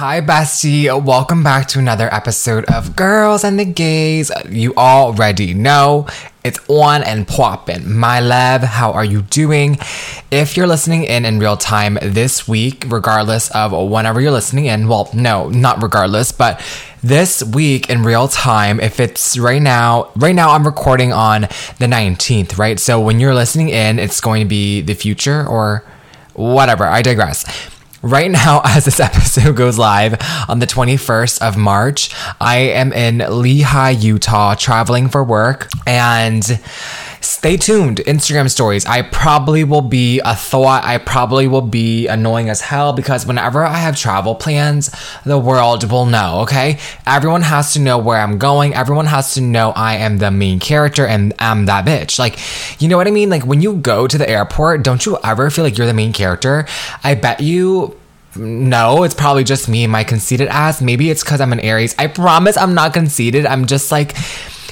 Hi, bestie. Welcome back to another episode of Girls and the Gays. You already know it's on and poppin'. My love, how are you doing? If you're listening in in real time this week, regardless of whenever you're listening in, well, no, not regardless, but this week in real time, if it's right now, right now I'm recording on the 19th, right? So when you're listening in, it's going to be the future or whatever. I digress. Right now, as this episode goes live on the 21st of March, I am in Lehi, Utah, traveling for work. And stay tuned. Instagram stories. I probably will be a thought. I probably will be annoying as hell because whenever I have travel plans, the world will know, okay? Everyone has to know where I'm going. Everyone has to know I am the main character and I'm that bitch. Like, you know what I mean? Like, when you go to the airport, don't you ever feel like you're the main character? I bet you no, it's probably just me and my conceited ass. Maybe it's because I'm an Aries. I promise I'm not conceited. I'm just like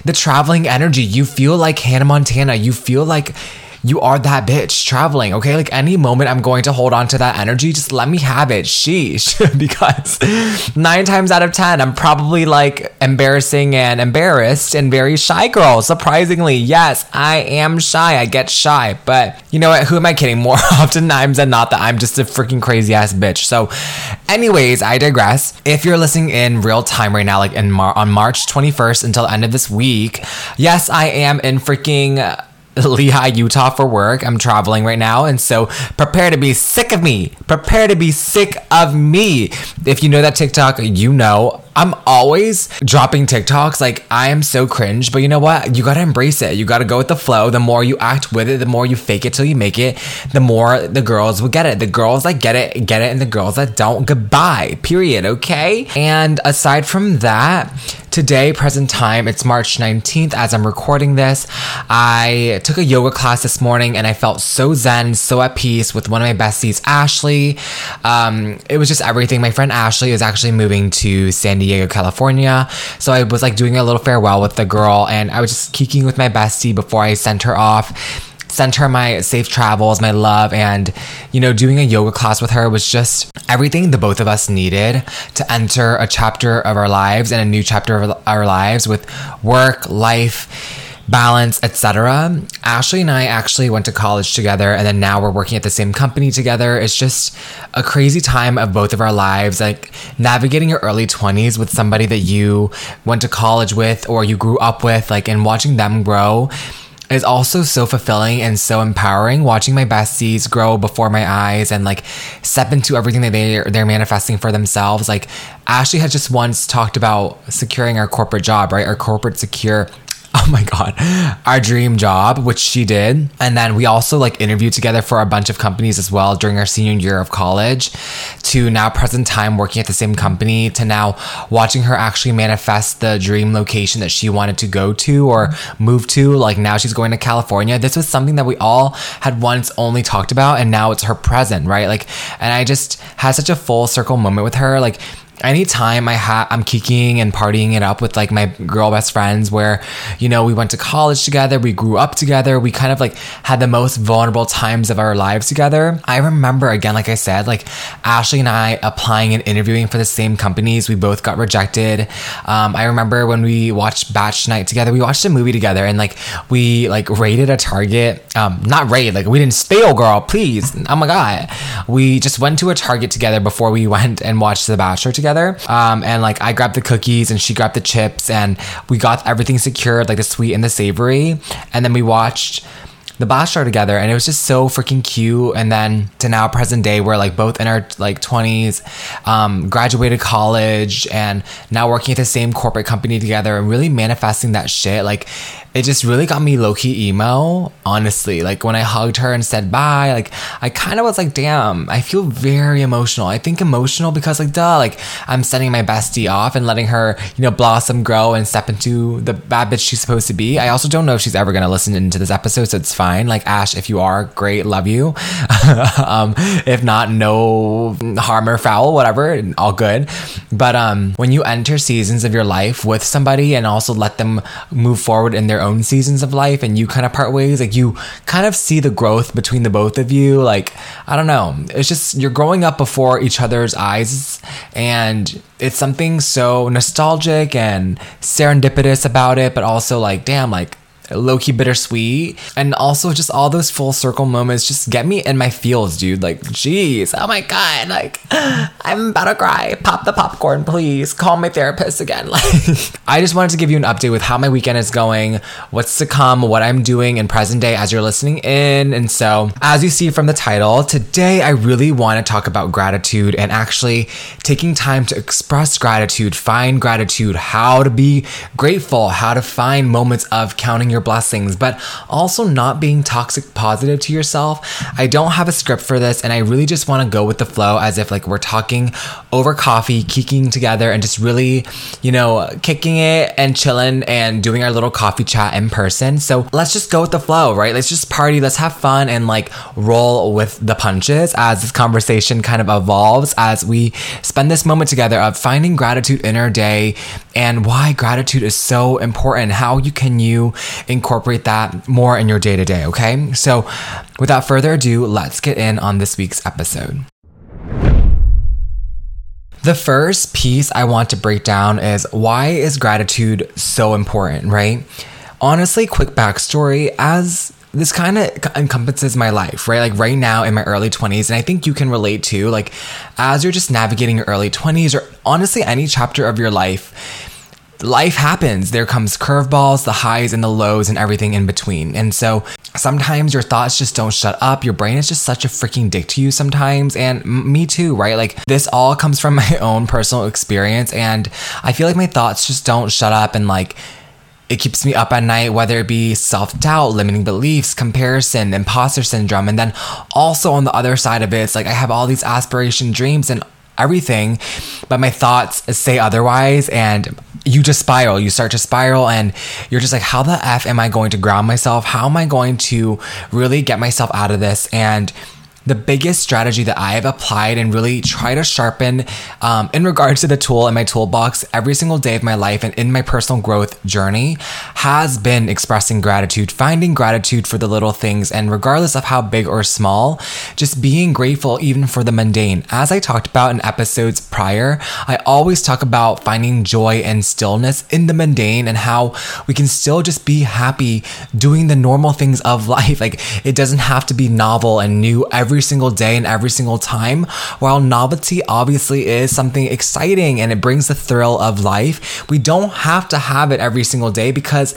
the traveling energy. You feel like Hannah Montana. You feel like you are that bitch traveling, okay? Like any moment I'm going to hold on to that energy, just let me have it. Sheesh. because nine times out of 10, I'm probably like embarrassing and embarrassed and very shy girl. Surprisingly, yes, I am shy. I get shy. But you know what? Who am I kidding? More oftentimes than not that I'm just a freaking crazy ass bitch. So, anyways, I digress. If you're listening in real time right now, like in Mar- on March 21st until the end of this week, yes, I am in freaking Lehi, Utah for work. I'm traveling right now. And so prepare to be sick of me. Prepare to be sick of me. If you know that TikTok, you know I'm always dropping TikToks. Like, I am so cringe, but you know what? You gotta embrace it. You gotta go with the flow. The more you act with it, the more you fake it till you make it, the more the girls will get it. The girls that get it, get it, and the girls that don't, goodbye. Period. Okay? And aside from that, today, present time, it's March 19th as I'm recording this. I took a yoga class this morning and I felt so zen, so at peace with one of my besties, Ashley. Um, it was just everything. My friend Ashley is actually moving to San Diego, California. So I was like doing a little farewell with the girl and I was just kicking with my bestie before I sent her off sent her my safe travels, my love, and you know, doing a yoga class with her was just everything the both of us needed to enter a chapter of our lives and a new chapter of our lives with work, life balance, etc. Ashley and I actually went to college together and then now we're working at the same company together. It's just a crazy time of both of our lives, like navigating your early 20s with somebody that you went to college with or you grew up with, like and watching them grow is also so fulfilling and so empowering watching my besties grow before my eyes and like step into everything that they they're manifesting for themselves. Like Ashley had just once talked about securing our corporate job right? Our corporate secure oh my god. Our dream job which she did. And then we also like interviewed together for a bunch of companies as well during our senior year of college to now present time working at the same company to now watching her actually manifest the dream location that she wanted to go to or move to. Like now she's going to california. This was something that we all had once only talked about and now it's her present right? Like and i just had such a full circle moment with her. Like anytime I ha- I'm kicking and partying it up with like my girl best friends where you know we went to college together we grew up together we kind of like had the most vulnerable times of our lives together. I remember again like I said like Ashley and I applying and interviewing for the same companies. We both got rejected. Um, I remember when we watched Batch Night together we watched a movie together and like we like raided a Target. Um, not raid like we didn't steal girl please. Oh my god. We just went to a Target together before we went and watched The Bachelor together together. Um, and like I grabbed the cookies and she grabbed the chips and we got everything secured, like the sweet and the savory. And then we watched the Bachelor together and it was just so freaking cute and then to now present day we're like both in our like 20s um, graduated college and now working at the same corporate company together and really manifesting that shit like it just really got me low key emo, honestly. Like when I hugged her and said bye, like I kind of was like, damn, I feel very emotional. I think emotional because, like, duh, like I'm sending my bestie off and letting her, you know, blossom, grow, and step into the bad bitch she's supposed to be. I also don't know if she's ever gonna listen into this episode, so it's fine. Like, Ash, if you are, great, love you. um, if not, no harm or foul, whatever, all good. But um, when you enter seasons of your life with somebody and also let them move forward in their own seasons of life and you kind of part ways, like you kind of see the growth between the both of you. Like, I don't know. It's just you're growing up before each other's eyes and it's something so nostalgic and serendipitous about it, but also like, damn, like low key bittersweet. And also just all those full circle moments just get me in my feels, dude. Like, jeez, oh my God. Like, I'm about to cry. Pop the popcorn, please. Call my therapist again. Like, I just wanted to give you an update with how my weekend is going, what's to come, what I'm doing in present day as you're listening in. And so, as you see from the title, today I really want to talk about gratitude and actually taking time to express gratitude, find gratitude, how to be grateful, how to find moments of counting your your blessings, but also not being toxic positive to yourself. I don't have a script for this, and I really just want to go with the flow as if like we're talking over coffee, kicking together, and just really, you know, kicking it and chilling and doing our little coffee chat in person. So let's just go with the flow, right? Let's just party, let's have fun, and like roll with the punches as this conversation kind of evolves as we spend this moment together of finding gratitude in our day and why gratitude is so important. How you can you incorporate that more in your day to day, okay? So, without further ado, let's get in on this week's episode. The first piece I want to break down is why is gratitude so important, right? Honestly, quick backstory as this kind of encompasses my life, right? Like right now in my early 20s, and I think you can relate to, like, as you're just navigating your early 20s or honestly any chapter of your life, life happens. There comes curveballs, the highs and the lows, and everything in between. And so sometimes your thoughts just don't shut up. Your brain is just such a freaking dick to you sometimes. And me too, right? Like this all comes from my own personal experience. And I feel like my thoughts just don't shut up and like, it keeps me up at night, whether it be self doubt, limiting beliefs, comparison, imposter syndrome. And then also on the other side of it, it's like I have all these aspiration dreams and everything, but my thoughts say otherwise. And you just spiral. You start to spiral, and you're just like, how the F am I going to ground myself? How am I going to really get myself out of this? And the biggest strategy that I have applied and really try to sharpen um, in regards to the tool in my toolbox every single day of my life and in my personal growth journey has been expressing gratitude, finding gratitude for the little things, and regardless of how big or small, just being grateful even for the mundane. As I talked about in episodes prior, I always talk about finding joy and stillness in the mundane and how we can still just be happy doing the normal things of life. Like it doesn't have to be novel and new every every single day and every single time. While novelty obviously is something exciting and it brings the thrill of life, we don't have to have it every single day because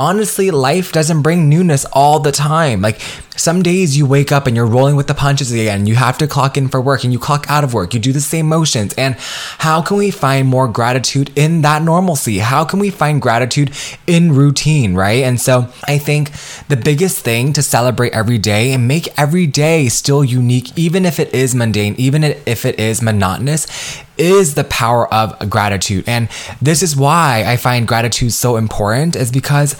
honestly, life doesn't bring newness all the time. Like some days you wake up and you're rolling with the punches again. You have to clock in for work and you clock out of work. You do the same motions. And how can we find more gratitude in that normalcy? How can we find gratitude in routine, right? And so I think the biggest thing to celebrate every day and make every day still unique, even if it is mundane, even if it is monotonous, is the power of gratitude. And this is why I find gratitude so important is because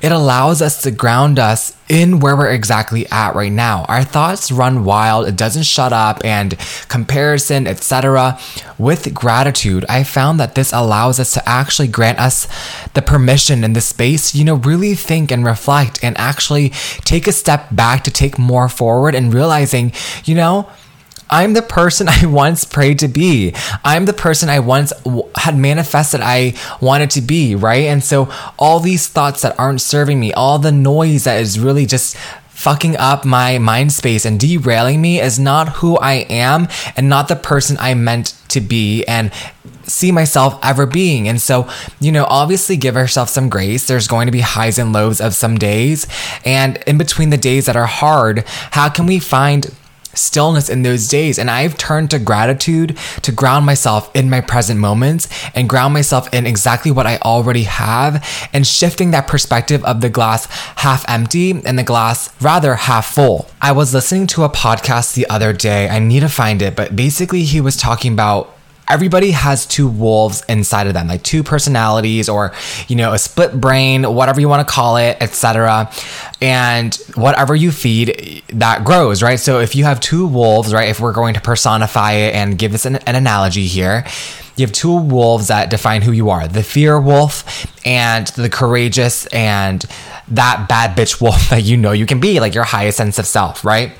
it allows us to ground us in where we're exactly at right now. Our thoughts run wild, it doesn't shut up, and comparison, etc. With gratitude, I found that this allows us to actually grant us the permission and the space, you know, really think and reflect and actually take a step back to take more forward and realizing, you know, I'm the person I once prayed to be. I'm the person I once w- had manifested I wanted to be, right? And so all these thoughts that aren't serving me, all the noise that is really just fucking up my mind space and derailing me is not who I am and not the person I meant to be and see myself ever being. And so, you know, obviously give ourselves some grace. There's going to be highs and lows of some days. And in between the days that are hard, how can we find stillness in those days. And I've turned to gratitude to ground myself in my present moments and ground myself in exactly what I already have and shifting that perspective of the glass half empty and the glass rather half full. I was listening to a podcast the other day. I need to find it, but basically he was talking about everybody has two wolves inside of them like two personalities or you know a split brain whatever you want to call it etc and whatever you feed that grows right? So if you have two wolves right if we're going to personify it and give this an, an analogy here you have two wolves that define who you are the fear wolf and the courageous and that bad bitch wolf that you know you can be like your highest sense of self right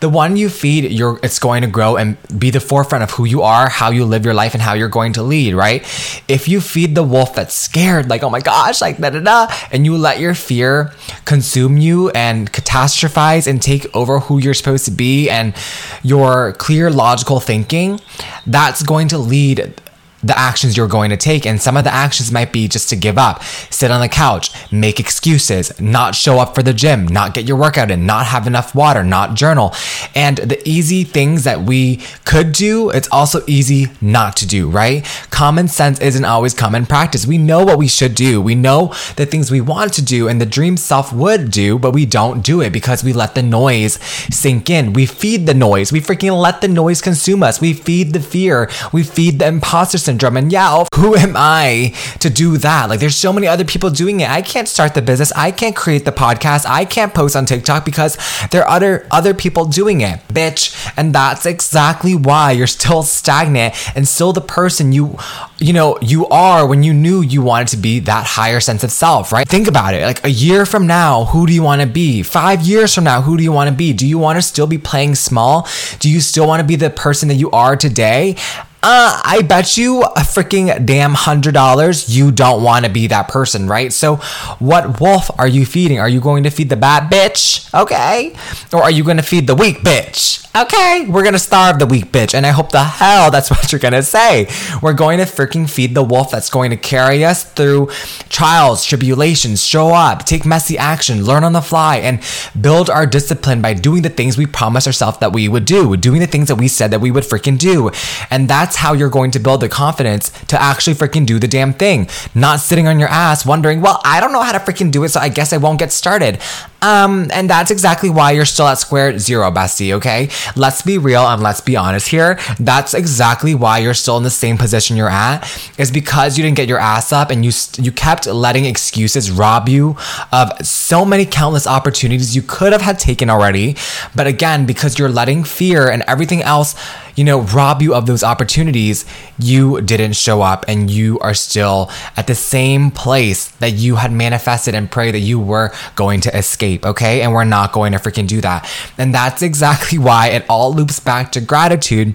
the one you feed, you're it's going to grow and be the forefront of who you are, how you live your life, and how you're going to lead, right? If you feed the wolf that's scared, like, oh my gosh, like da da da, and you let your fear consume you and catastrophize and take over who you're supposed to be and your clear logical thinking, that's going to lead the actions you're going to take. And some of the actions might be just to give up, sit on the couch, make excuses, not show up for the gym, not get your workout in, not have enough water, not journal. And the easy things that we could do, it's also easy not to do, right? Common sense isn't always common practice. We know what we should do. We know the things we want to do and the dream self would do, but we don't do it because we let the noise sink in. We feed the noise. We freaking let the noise consume us. We feed the fear. We feed the imposter syndrome. And yeah, oh, who am I to do that? Like, there's so many other people doing it. I can't start the business. I can't create the podcast. I can't post on TikTok because there are other other people doing it, bitch. And that's exactly why you're still stagnant and still the person you you know you are when you knew you wanted to be that higher sense of self, right? Think about it. Like a year from now, who do you want to be? Five years from now, who do you want to be? Do you want to still be playing small? Do you still want to be the person that you are today? Uh, I bet you a freaking damn hundred dollars you don't want to be that person, right? So, what wolf are you feeding? Are you going to feed the bad bitch? Okay. Or are you going to feed the weak bitch? Okay. We're going to starve the weak bitch. And I hope the hell that's what you're going to say. We're going to freaking feed the wolf that's going to carry us through trials, tribulations, show up, take messy action, learn on the fly, and build our discipline by doing the things we promised ourselves that we would do, doing the things that we said that we would freaking do. And that's how you're going to build the confidence to actually freaking do the damn thing. Not sitting on your ass wondering, well, I don't know how to freaking do it, so I guess I won't get started. Um, and that's exactly why you're still at square zero, bestie, okay? Let's be real and let's be honest here. That's exactly why you're still in the same position you're at, is because you didn't get your ass up and you you kept letting excuses rob you of so many countless opportunities you could have had taken already. But again, because you're letting fear and everything else you know, rob you of those opportunities, you didn't show up and you are still at the same place that you had manifested and prayed that you were going to escape, okay? And we're not going to freaking do that. And that's exactly why it all loops back to gratitude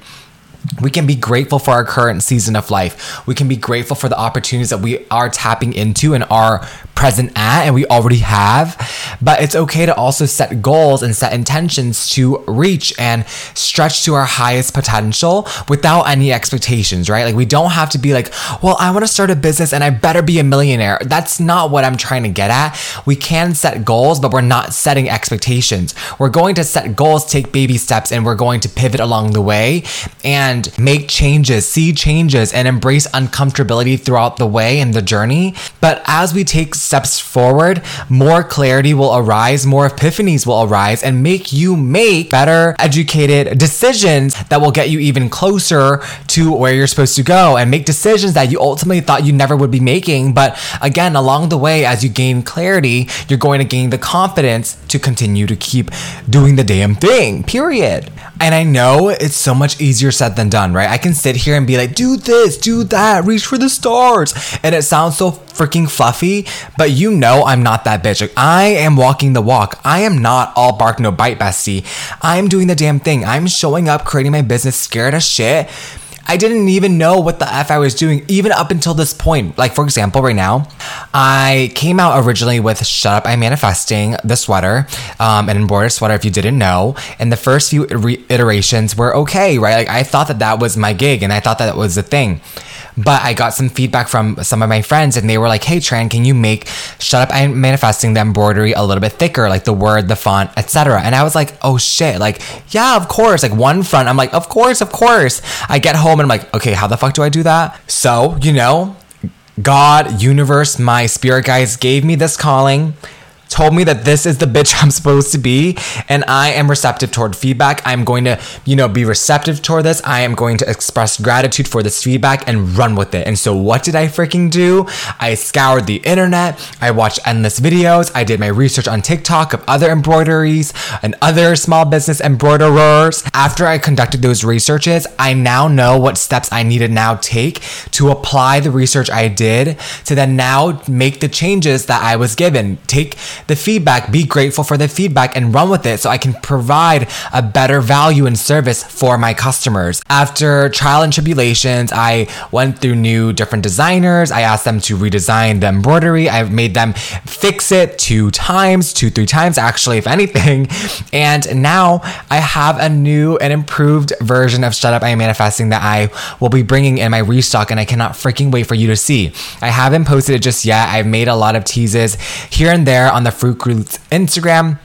we can be grateful for our current season of life. We can be grateful for the opportunities that we are tapping into and are present at and we already have. But it's okay to also set goals and set intentions to reach and stretch to our highest potential without any expectations, right? Like we don't have to be like, well, I want to start a business and I better be a millionaire. That's not what I'm trying to get at. We can set goals, but we're not setting expectations. We're going to set goals, take baby steps, and we're going to pivot along the way. And and make changes, see changes, and embrace uncomfortability throughout the way and the journey. But as we take steps forward, more clarity will arise, more epiphanies will arise, and make you make better educated decisions that will get you even closer to where you're supposed to go and make decisions that you ultimately thought you never would be making. But again, along the way, as you gain clarity, you're going to gain the confidence to continue to keep doing the damn thing, period. And I know it's so much easier said than done, right? I can sit here and be like, do this, do that, reach for the stars. And it sounds so freaking fluffy, but you know I'm not that bitch. Like, I am walking the walk. I am not all bark, no bite, bestie. I'm doing the damn thing. I'm showing up, creating my business, scared as shit I didn't even know what the F I was doing, even up until this point. Like, for example, right now, I came out originally with Shut Up, I'm Manifesting, the sweater, um, an embroidered sweater, if you didn't know. And the first few iterations were okay, right? Like, I thought that that was my gig and I thought that was the thing. But I got some feedback from some of my friends and they were like, hey, Tran, can you make Shut Up I'm Manifesting the embroidery a little bit thicker, like the word, the font, etc. And I was like, oh shit, like, yeah, of course. Like one front, I'm like, of course, of course. I get home and I'm like, okay, how the fuck do I do that? So, you know, God, universe, my spirit guides gave me this calling told me that this is the bitch I'm supposed to be and I am receptive toward feedback. I'm going to, you know, be receptive toward this. I am going to express gratitude for this feedback and run with it. And so what did I freaking do? I scoured the internet. I watched endless videos. I did my research on TikTok of other embroideries and other small business embroiderers. After I conducted those researches, I now know what steps I need to now take to apply the research I did to then now make the changes that I was given. Take the feedback, be grateful for the feedback, and run with it so I can provide a better value and service for my customers. After trial and tribulations, I went through new different designers. I asked them to redesign the embroidery. I've made them fix it two times, two, three times, actually, if anything. And now I have a new and improved version of Shut Up I Am Manifesting that I will be bringing in my restock, and I cannot freaking wait for you to see. I haven't posted it just yet. I've made a lot of teases here and there on the Fruit Roots Instagram.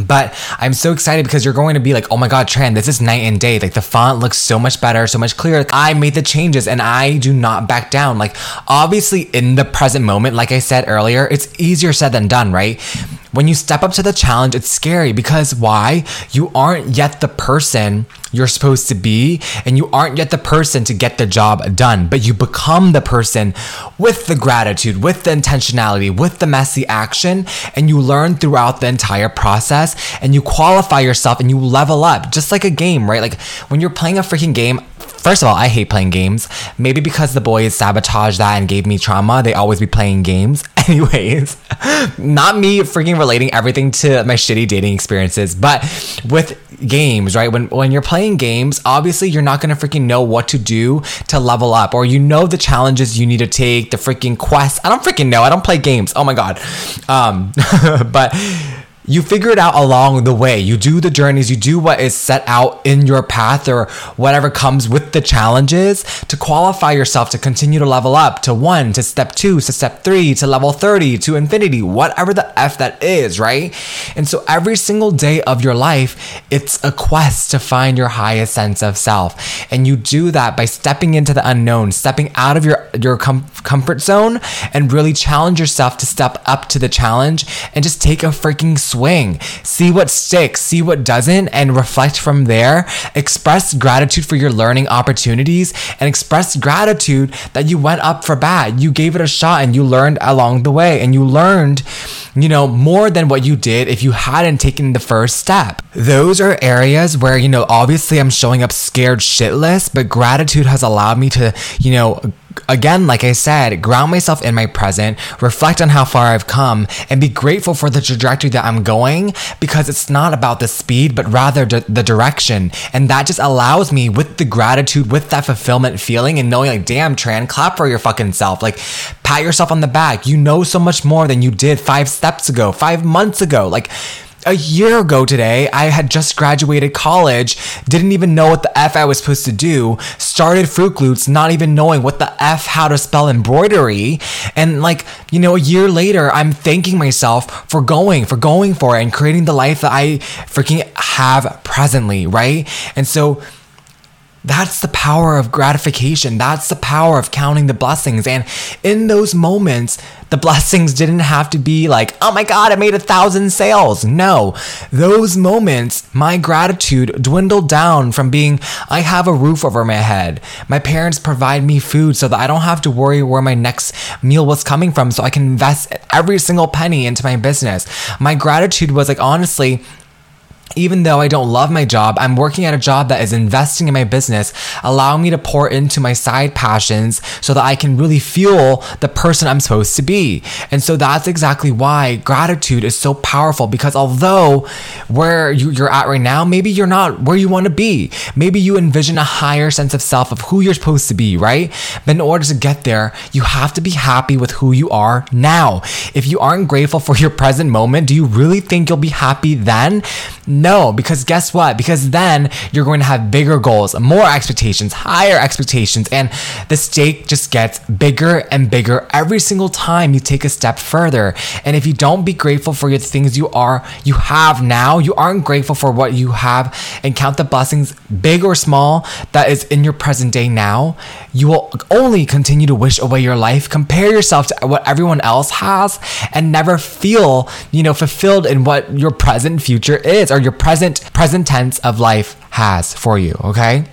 But I'm so excited because you're going to be like, oh my God, Tran, this is night and day. Like the font looks so much better, so much clearer. I made the changes and I do not back down. Like, obviously, in the present moment, like I said earlier, it's easier said than done, right? When you step up to the challenge, it's scary because why? You aren't yet the person you're supposed to be, and you aren't yet the person to get the job done, but you become the person with the gratitude, with the intentionality, with the messy action, and you learn throughout the entire process and you qualify yourself and you level up just like a game, right? Like when you're playing a freaking game, First of all, I hate playing games. Maybe because the boys sabotaged that and gave me trauma, they always be playing games. Anyways, not me freaking relating everything to my shitty dating experiences, but with games, right? When when you're playing games, obviously you're not gonna freaking know what to do to level up, or you know the challenges you need to take, the freaking quests. I don't freaking know. I don't play games. Oh my god. Um, but you figure it out along the way. You do the journeys, you do what is set out in your path or whatever comes with the challenges to qualify yourself to continue to level up to one, to step two, to step three, to level 30, to infinity, whatever the F that is, right? And so every single day of your life, it's a quest to find your highest sense of self. And you do that by stepping into the unknown, stepping out of your, your com- comfort zone and really challenge yourself to step up to the challenge and just take a freaking swing. See what sticks, see what doesn't, and reflect from there. Express gratitude for your learning opportunities and express gratitude that you went up for bat. You gave it a shot and you learned along the way and you learned, you know, more than what you did if you hadn't taken the first step. Those are areas where, you know, obviously I'm showing up scared shitless, but gratitude has allowed me to, you know, again, like I said, ground myself in my present, reflect on how far I've come, and be grateful for the trajectory that I'm going because it's not about the speed, but rather the direction. And that just allows me with the gratitude, with that fulfillment feeling, and knowing, like, damn, Tran, clap for your fucking self. Like, pat yourself on the back. You know so much more than you did five steps ago, five months ago. Like, a year ago today, I had just graduated college, didn't even know what the F I was supposed to do, started Fruit Glutes, not even knowing what the F how to spell embroidery. And like, you know, a year later, I'm thanking myself for going, for going for it and creating the life that I freaking have presently, right? And so, that's the power of gratification. That's the power of counting the blessings. And in those moments, the blessings didn't have to be like, oh my God, I made a thousand sales. No, those moments, my gratitude dwindled down from being, I have a roof over my head. My parents provide me food so that I don't have to worry where my next meal was coming from. So I can invest every single penny into my business. My gratitude was like, honestly, even though I don't love my job, I'm working at a job that is investing in my business, allowing me to pour into my side passions so that I can really fuel the person I'm supposed to be. And so that's exactly why gratitude is so powerful because although where you're at right now, maybe you're not where you want to be. Maybe you envision a higher sense of self of who you're supposed to be, right? But in order to get there, you have to be happy with who you are now. If you aren't grateful for your present moment, do you really think you'll be happy then? No, because guess what? Because then you're going to have bigger goals, more expectations, higher expectations, and the stake just gets bigger and bigger every single time you take a step further. And if you don't be grateful for the things you are you have now, you aren't grateful for what you have and count the blessings, big or small, that is in your present day now, you will only continue to wish away your life, compare yourself to what everyone else has, and never feel, you know, fulfilled in what your present future is or your present present tense of life has for you, okay?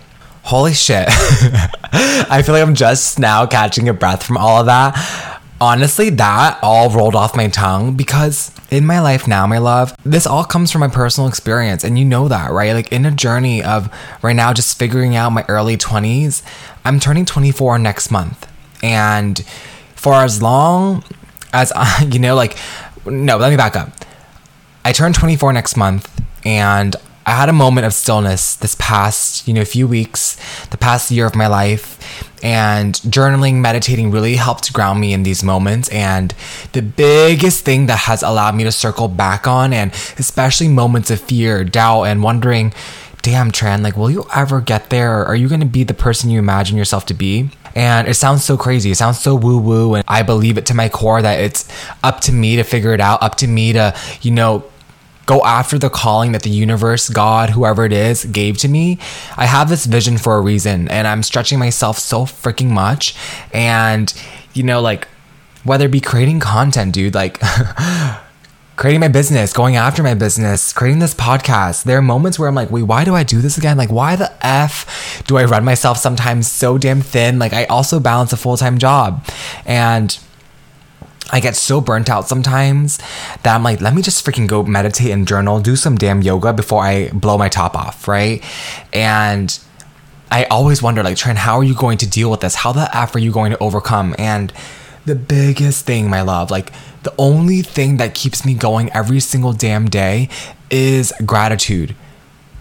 Holy shit. I feel like I'm just now catching a breath from all of that. Honestly, that all rolled off my tongue because in my life now, my love, this all comes from my personal experience. And you know that, right? Like in a journey of right now, just figuring out my early 20s, I'm turning 24 next month. And for as long as I, you know, like, no, let me back up. I turn 24 next month and I had a moment of stillness this past, you know, few weeks, the past year of my life, and journaling, meditating really helped ground me in these moments. And the biggest thing that has allowed me to circle back on, and especially moments of fear, doubt, and wondering, damn, Tran, like, will you ever get there? Are you going to be the person you imagine yourself to be? And it sounds so crazy. It sounds so woo woo. And I believe it to my core that it's up to me to figure it out, up to me to, you know, go after the calling that the universe, God, whoever it is, gave to me. I have this vision for a reason and I'm stretching myself so freaking much. And, you know, like, whether it be creating content, dude, like, creating my business, going after my business, creating this podcast. There are moments where I'm like, wait, why do I do this again? Like, why the F do I run myself sometimes so damn thin? Like, I also balance a full time job. And, I get so burnt out sometimes that I'm like, let me just freaking go meditate and journal, do some damn yoga before I blow my top off, right? And I always wonder, like, Tran, how are you going to deal with this? How the F are you going to overcome? And the biggest thing, my love, like, the only thing that keeps me going every single damn day is gratitude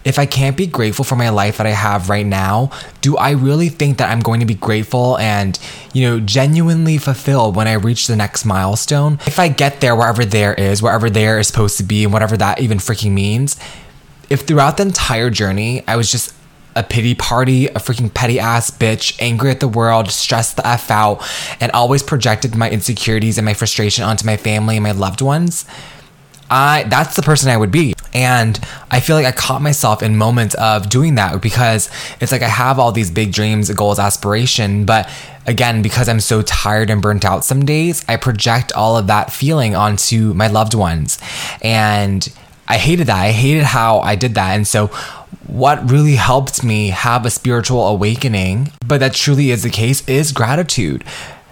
if I can't be grateful for my life that I have right now, do I really think that I'm going to be grateful and, you know, genuinely fulfilled when I reach the next milestone? If I get there, wherever there is, wherever there is supposed to be, and whatever that even freaking means, if throughout the entire journey I was just a pity party, a freaking petty ass bitch, angry at the world, stressed the F out, and always projected my insecurities and my frustration onto my family and my loved ones, I that's the person I would be. And I feel like I caught myself in moments of doing that because it's like I have all these big dreams, goals, aspiration, but again, because I'm so tired and burnt out some days, I project all of that feeling onto my loved ones. And I hated that. I hated how I did that. And so what really helped me have a spiritual awakening, but that truly is the case, is gratitude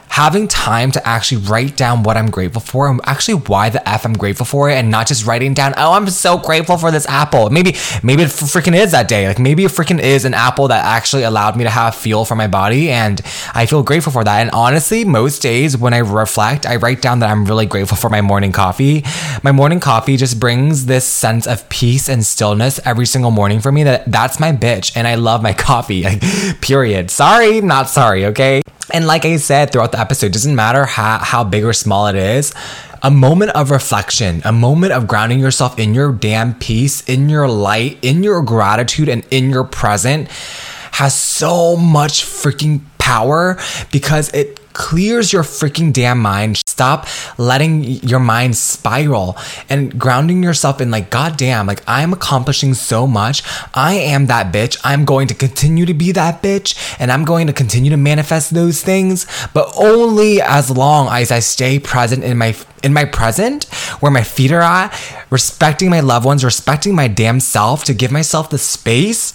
having time to actually write down what I'm grateful for and actually why the F I'm grateful for it and not just writing down, oh, I'm so grateful for this apple. Maybe, maybe it freaking is that day. Like maybe it freaking is an apple that actually allowed me to have feel for my body and I feel grateful for that. And honestly, most days when I reflect, I write down that I'm really grateful for my morning coffee. My morning coffee just brings this sense of peace and stillness every single morning for me that that's my bitch and I love my coffee. period. Sorry, not sorry, okay? And like I said throughout the episode, doesn't matter how, how big or small it is, a moment of reflection, a moment of grounding yourself in your damn peace, in your light, in your gratitude, and in your present has so much freaking power because it clears your freaking damn mind. Stop letting your mind spiral and grounding yourself in like, God damn, like I'm accomplishing so much. I am that bitch. I'm going to continue to be that bitch and I'm going to continue to manifest those things, but only as long as I stay present in my in my present, where my feet are at, respecting my loved ones, respecting my damn self to give myself the space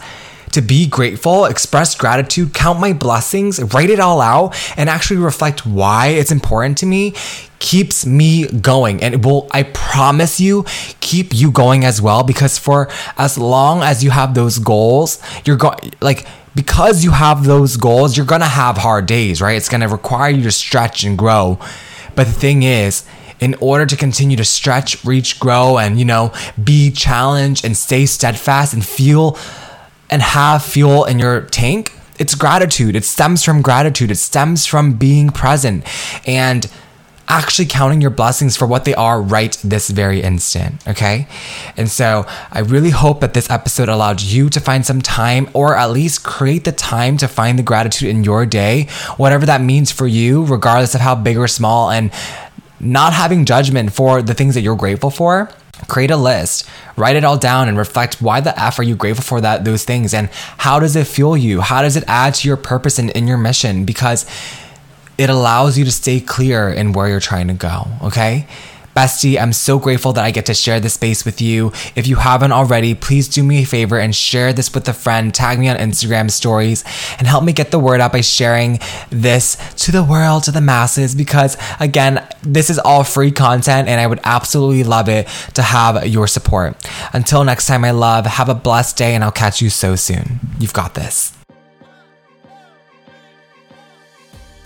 to be grateful, express gratitude, count my blessings, write it all out, and actually reflect why it's important to me keeps me going. And it will i promise you keep you going as well because for as long as you have those goals you're going like because you have those goals you're gonna have hard days right? It's gonna require you to stretch and grow. But the thing is in order to continue to stretch reach grow and you know be challenged and stay steadfast and feel and have fuel in your tank, it's gratitude. It stems from gratitude. It stems from being present. And actually counting your blessings for what they are right this very instant. Okay. And so I really hope that this episode allowed you to find some time or at least create the time to find the gratitude in your day, whatever that means for you, regardless of how big or small, and not having judgment for the things that you're grateful for create a list write it all down and reflect why the f are you grateful for that those things and how does it fuel you how does it add to your purpose and in your mission because it allows you to stay clear in where you're trying to go, okay? Bestie, I'm so grateful that I get to share this space with you. If you haven't already, please do me a favor and share this with a friend. Tag me on Instagram stories and help me get the word out by sharing this to the world, to the masses, because again, this is all free content and I would absolutely love it to have your support. Until next time, my love, have a blessed day and I'll catch you so soon. You've got this.